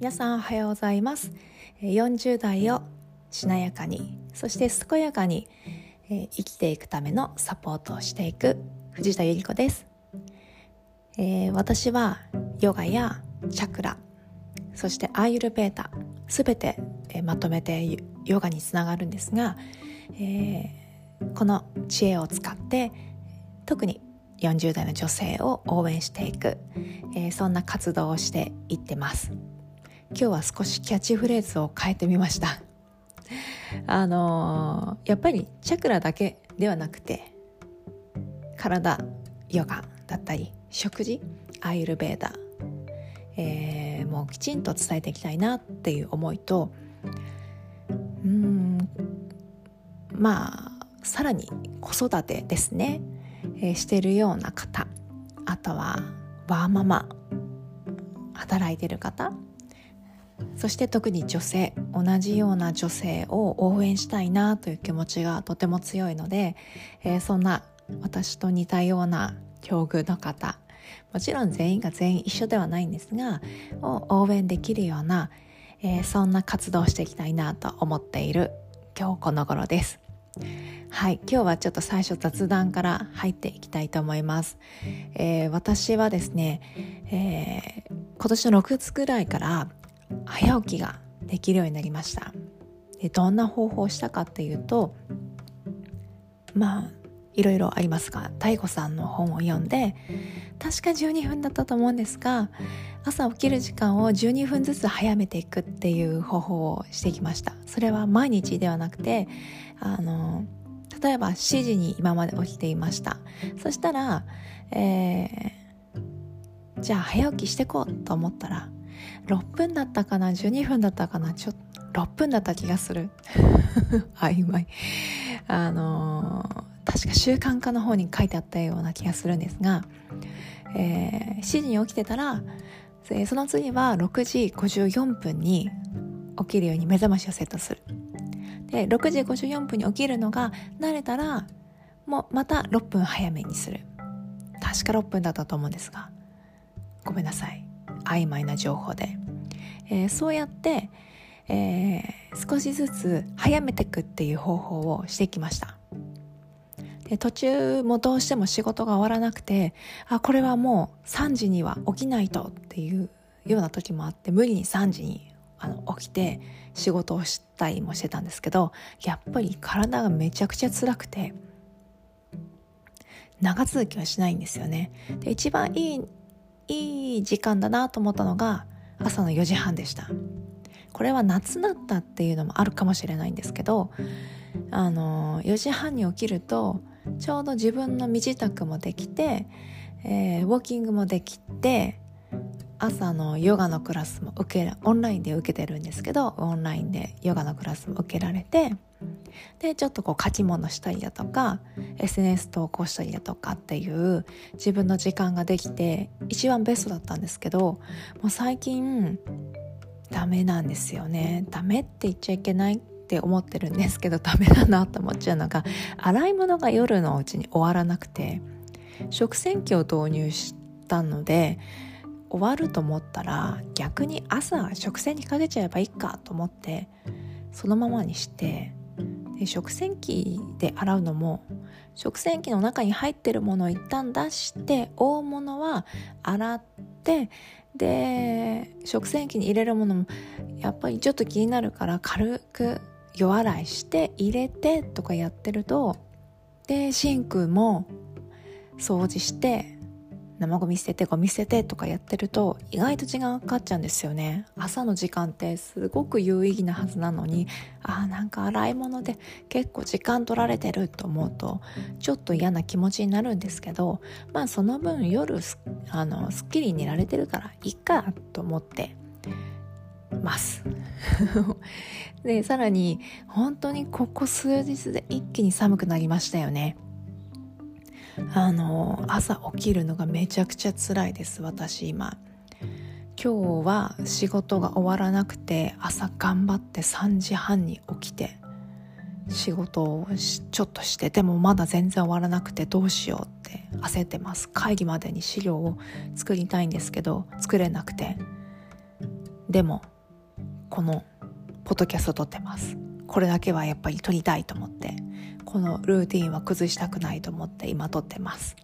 皆さんおはようございます。40代をしなやかにそして健やかに生きていくためのサポートをしていく藤田由里子です、えー、私はヨガやチャクラそしてアーユルベータすべてまとめてヨガにつながるんですが、えー、この知恵を使って特に40代の女性を応援していく、えー、そんな活動をしていってます。今日は少しキャッチフレーズを変えてみました。あのー、やっぱりチャクラだけではなくて体ヨガだったり食事アイルベーダー、えー、もうきちんと伝えていきたいなっていう思いとうんまあさらに子育てですね、えー、してるような方あとはワーママ働いてる方そして特に女性同じような女性を応援したいなという気持ちがとても強いので、えー、そんな私と似たような境遇の方もちろん全員が全員一緒ではないんですがを応援できるような、えー、そんな活動をしていきたいなと思っている今日この頃です。はい、今日はちょっと最初雑談から入っていきたいと思います。えー、私はですね、えー、今年の6月ぐらいから早起きができるようになりました。でどんな方法をしたかっていうとまあいろいろありますが太子さんの本を読んで確か12分だったと思うんですが朝起きる時間を12分ずつ早めていくっていう方法をしてきました。それは毎日ではなくてあの例えば7時に今まで起きていました。そしたら、えー、じゃあ早起きしてこうと思ったら6分だったかな？12分だったかな？ちょっと6分だった気がする。曖昧。あのー、確か習慣化の方に書いてあったような気がするんですが、えー、7時に起きてたらその次は6時54分に起きるように目覚ましをセットする。で6時54分に起きるのが慣れたらもうまた6分早めにする。確か6分だったと思うんですがごめんなさい。曖昧な情報で、えー、そうやって、えー、少しずつ早めていくっていう方法をしてきました。で途中もどうしても仕事が終わらなくてあこれはもう3時には起きないとっていうような時もあって無理に3時にあの起きて仕事をしたりもしてたんですけどやっぱり体がめちゃくちゃ辛くて長続きはしないんですよね。で一番いいいい時間だなと思ったのが朝の4時半でした。これは夏だったっていうのもあるかもしれないんですけどあの4時半に起きるとちょうど自分の身支度もできて、えー、ウォーキングもできて朝のヨガのクラスも受けオンラインで受けてるんですけどオンラインでヨガのクラスも受けられてでちょっとこう書き物したりだとか SNS 投稿したりだとかっていう自分の時間ができて一番ベストだったんですけどもう最近ダメなんですよね。ダメって言っちゃいけないって思ってるんですけど ダメだなと思っちゃうのが洗い物が夜のうちに終わらなくて食洗機を導入したので終わると思ったら逆に朝食洗にかけちゃえばいいかと思ってそのままにして食洗機で洗うのも食洗機の中に入ってるものを一旦出して大物は洗ってで食洗機に入れるものもやっぱりちょっと気になるから軽く夜洗いして入れてとかやってるとでシンクも掃除して生ゴミ捨ててゴミ捨ててとかやってると意外と時間かかっちゃうんですよね。朝の時間ってすごく有意義なはずなのにあーなんか洗い物で結構時間取られてると思うとちょっと嫌な気持ちになるんですけどまあその分夜あのすっきり寝られてるからいいかと思ってます。でさらに本当にここ数日で一気に寒くなりましたよね。あの朝起きるのがめちゃくちゃ辛いです私今。今日は仕事が終わらなくて朝頑張って3時半に起きて仕事をちょっとしてでもまだ全然終わらなくてどうしようって焦ってます。会議までに資料を作りたいんですけど作れなくて。でもこのポッドキャスト撮ってます。これだけはやっぱり撮りたいと思って。このルーティンは崩したくないと思って今撮ってます。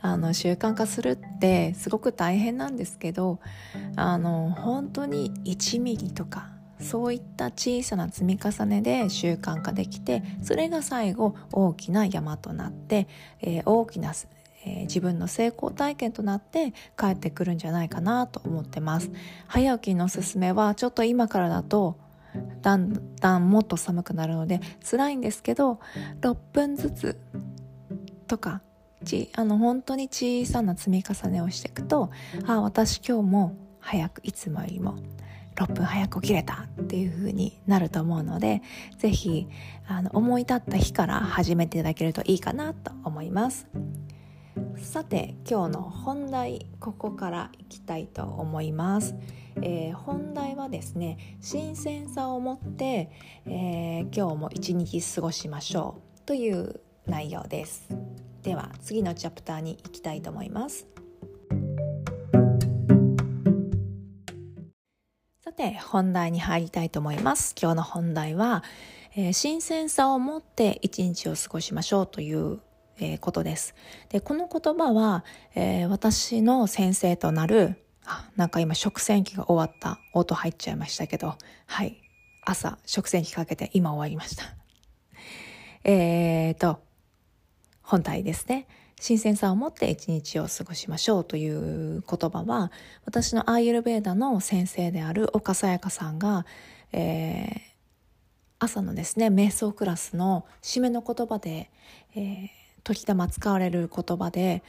あの習慣化するってすごく大変なんですけどあの本当に1ミリとかそういった小さな積み重ねで習慣化できてそれが最後大きな山となって、えー、大きな、えー、自分の成功体験となって帰ってくるんじゃないかなと思ってます。早起きのおすすめはちょっと今からだとだんだんもっと寒くなるので辛いんですけど6分ずつとかちあの本当に小さな積み重ねをしていくとあ私今日も早くいつもよりも6分早く起きれたっていう風になると思うので是非思い立った日から始めていただけるといいかなと思います。さて今日の本題ここからいきたいと思います、えー、本題はですね新鮮さを持って、えー、今日も一日過ごしましょうという内容です。では次のチャプターに行きたいと思います。さて本題に入りたいと思います。今日の本題は、えー、新鮮さを持って一日を過ごしましょうというえ、ことです。で、この言葉は、えー、私の先生となる、あ、なんか今食洗機が終わった音入っちゃいましたけど、はい。朝食洗機かけて今終わりました。えーと、本体ですね。新鮮さを持って一日を過ごしましょうという言葉は、私のアーユルベーダの先生である岡さやかさんが、えー、朝のですね、瞑想クラスの締めの言葉で、えー、時たま使われる言葉で、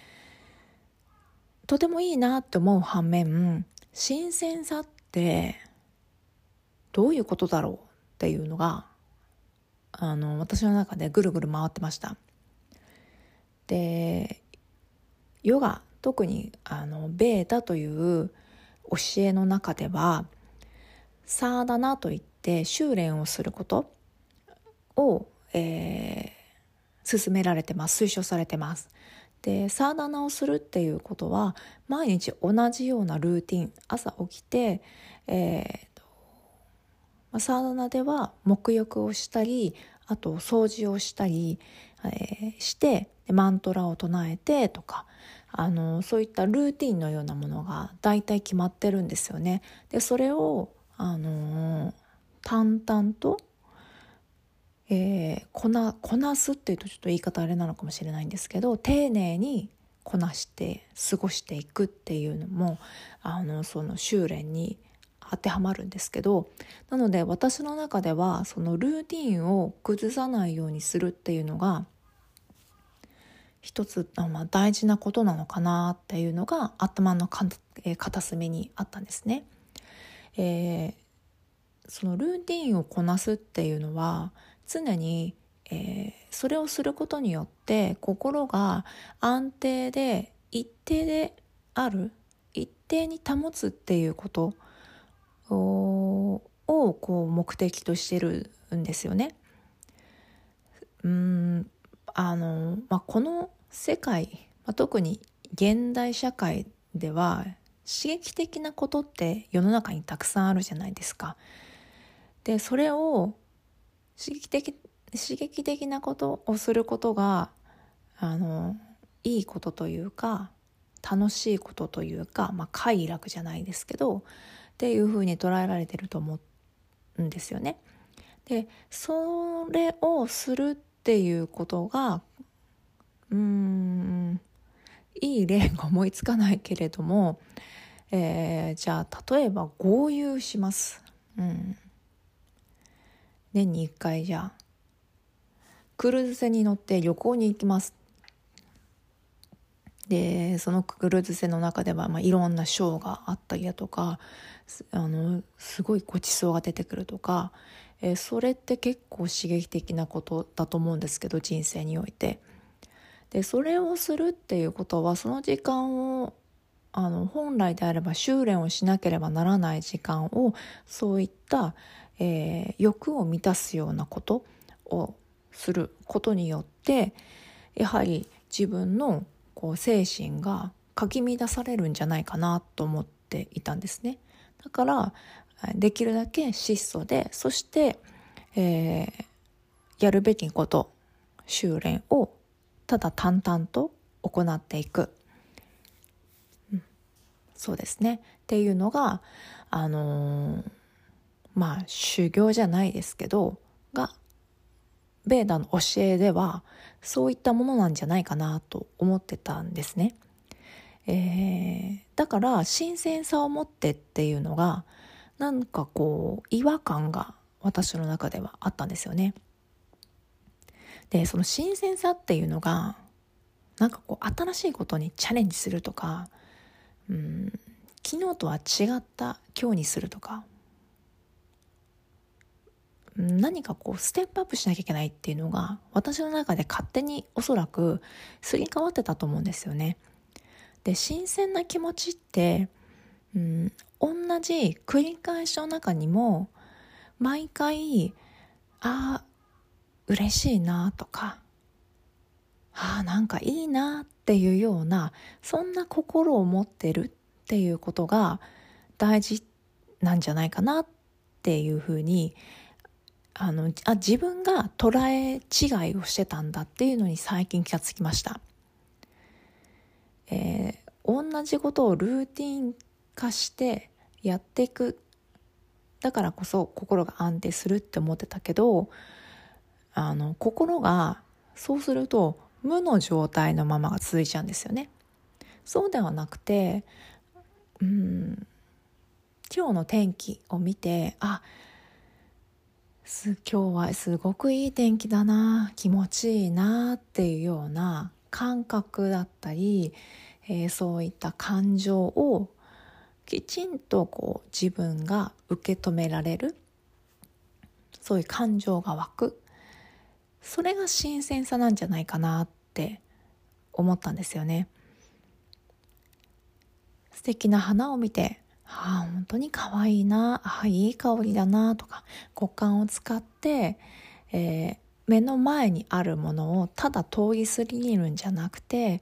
とてもいいなって思う反面、新鮮さってどういうことだろうっていうのが、あの、私の中でぐるぐる回ってました。でヨガ特にあのベータという教えの中ではサーダナといって修練をすることを、えー、進められてます推奨されてます。でサーダナをするっていうことは毎日同じようなルーティン朝起きて、えーま、サーダナでは沐浴をしたりあと掃除をしたり、えー、してマントラを唱えてとかあのそういったルーティンのようなものが大体決まってるんですよね。でそれをあの淡々と、えー、こなこなすっていうとちょっと言い方あれなのかもしれないんですけど丁寧にこなして過ごしていくっていうのもあのその修練に当てはまるんですけどなので私の中ではそのルーティンを崩さないようにするっていうのが一つ、まあ、大事なことなのかなっていうのが頭の片隅にあったんですね。えー、そのルーティンをこなすっていうのは常に、えー、それをすることによって心が安定で一定である一定に保つっていうことをこう目的としてるんですよね。うんあの、まあ、この世界、まあ、特に現代社会では刺激的なことって世の中にたくさんあるじゃないですか。でそれを刺激的刺激的なことをすることがあのいいことというか楽しいことというか、まあ、快楽じゃないですけどっていうふうに捉えられてると思うんですよね。でそれをするっていうことがうーんいい例が思いつかないけれども、えー、じゃあ例えば豪遊します。うん、年に1回じゃクルーズ船に乗って旅行に行きますでそのクルーズ船の中では、まあ、いろんなショーがあったりだとかあのすごいごちそうが出てくるとかえー、それって結構刺激的なことだと思うんですけど人生において。でそれをするっていうことはその時間をあの本来であれば修練をしなければならない時間をそういった、えー、欲を満たすようなことをすることによってやはり自分のこう精神がかき乱されるんじゃないかなと思っていたんですね。だからできるだけ質素でそして、えー、やるべきこと修練をただ淡々と行っていく、うん、そうですね。っていうのがあのー、まあ修行じゃないですけどがベーダの教えではそういったものなんじゃないかなと思ってたんですね。えー、だから新鮮さを持ってっていうのがなんかこう違和感が私の中ではあったんですよね。でその新鮮さっていうのがなんかこう新しいことにチャレンジするとかうん昨日とは違った今日にするとか何かこうステップアップしなきゃいけないっていうのが私の中で勝手におそらくすり替わってたと思うんですよね。で新鮮な気持ちって、うん、同じ繰り返しの中にも毎回ああ嬉しいなとかああなんかいいなっていうようなそんな心を持ってるっていうことが大事なんじゃないかなっていうふうにあのあ自分が捉え違いをしてたんだっていうのに最近気がつきました。えー、同じことをルーティン化してやっていくだからこそ心が安定するって思ってたけどあの心がそうすると無の状態のままが続いちゃうんですよね。そうではなくてうん今日の天気を見てあす今日はすごくいい天気だな気持ちいいなっていうような感覚だったり、えー、そういった感情をきちんとこう自分が受け止められる。そういう感情が湧く。それが新鮮さなんじゃないかなって思ったんですよね。素敵な花を見てああ本当に可愛いな。あいい香りだなとか五感を使って、えー、目の前にあるものをただ通り過ぎるんじゃなくて、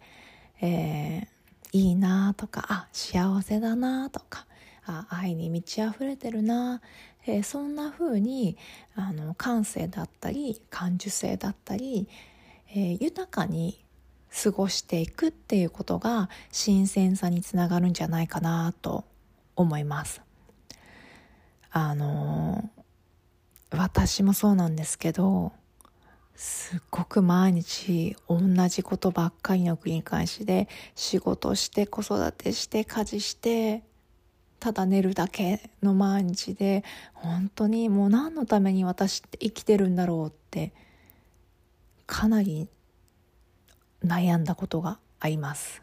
えーいいなとかあ幸せだなとかあ愛に満ち溢れてるな、えー、そんな風にあの感性だったり感受性だったり、えー、豊かに過ごしていくっていうことが新鮮さにつながるんじゃないかなと思います。あの私もそうなんですけどすっごく毎日同じことばっかりの繰り返しで仕事して子育てして家事してただ寝るだけの毎日で本当にもう何のために私って生きてるんだろうってかなり悩んだことがあります。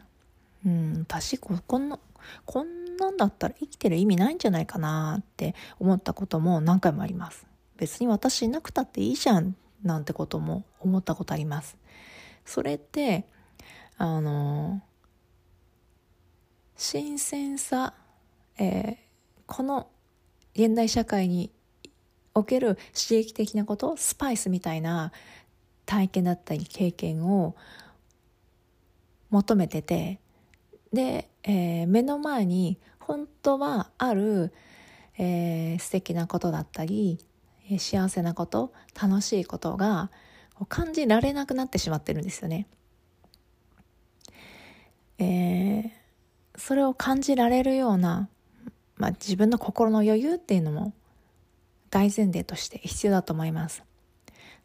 うん、私ここんなこんなんだったら生きてる意味ないんじゃないかなって思ったことも何回もあります。別に私いなくたっていいじゃんなんてことも思ったことあります。それってあの新鮮さ、えー、この現代社会における刺激的なことスパイスみたいな体験だったり経験を求めててで、えー、目の前に本当はある、えー、素敵なことだったり幸せなこと楽しいことが感じられなくなってしまってるんですよね。えー、それを感じられるような、まあ、自分の心の余裕っていうのも大前提として必要だと思います。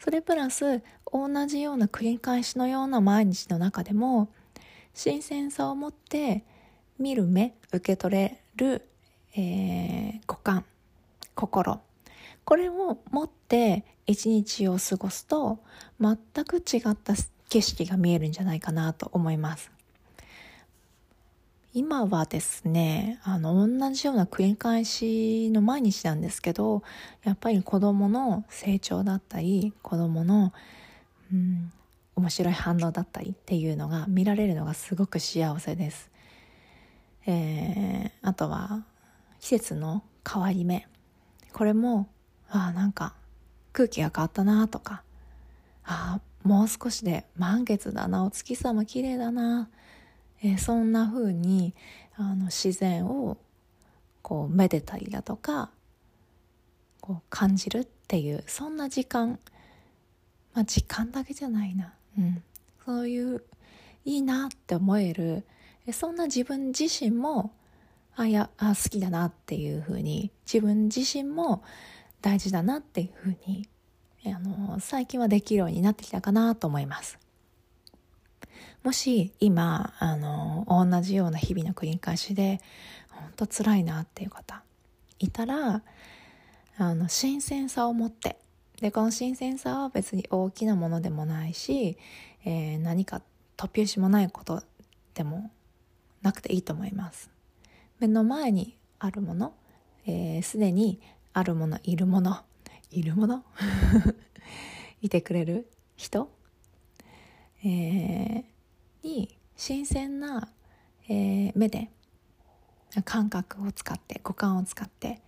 それプラス同じような繰り返しのような毎日の中でも新鮮さを持って見る目受け取れる、えー、五感心これを持って一日を過ごすと全く違った景色が見えるんじゃないかなと思います。今はですね、あの、同じような繰り返しの毎日なんですけど、やっぱり子供の成長だったり、子供の、うん、面白い反応だったりっていうのが見られるのがすごく幸せです。えー、あとは、季節の変わり目。これもああなんか空気が変わったなとかああもう少しで満月だなお月様綺麗だな、えー、そんな風にあに自然をこうめでたりだとかこう感じるっていうそんな時間まあ時間だけじゃないな、うん、そういういいなって思えるそんな自分自身もあいやあ好きだなっていうふうに自分自身も大事だなっていうふうにあの最近はできるようになってきたかなと思います。もし今あの同じような日々の繰り返しで本当辛いなっていう方いたらあの新鮮さを持ってでこの新鮮さは別に大きなものでもないし、えー、何か突拍子もないことでもなくていいと思います。目の前にあるものすで、にあるものいるものいるもの？いてくれる人、えー、に新鮮な、えー、目で感覚を使って五感を使って、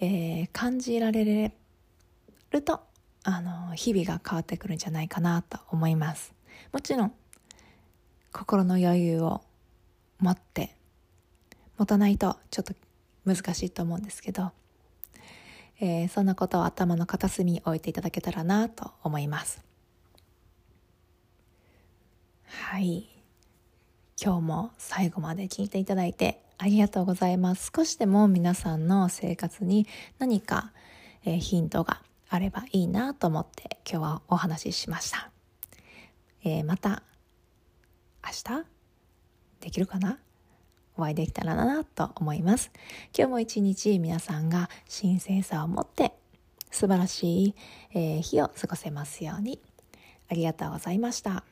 えー、感じられるとあの日々が変わってくるんじゃないかなと思います。もちろん心の余裕を持って。持たないとちょっと難しいと思うんですけど、えー、そんなことを頭の片隅に置いていただけたらなと思います。はい。今日も最後まで聞いていただいてありがとうございます。少しでも皆さんの生活に何か、えー、ヒントがあればいいなと思って今日はお話ししました、えー、また明日？できるかな？お会いできたらなと思います。今日も一日皆さんが新鮮さを持って素晴らしい、えー、日を過ごせますように。ありがとうございました。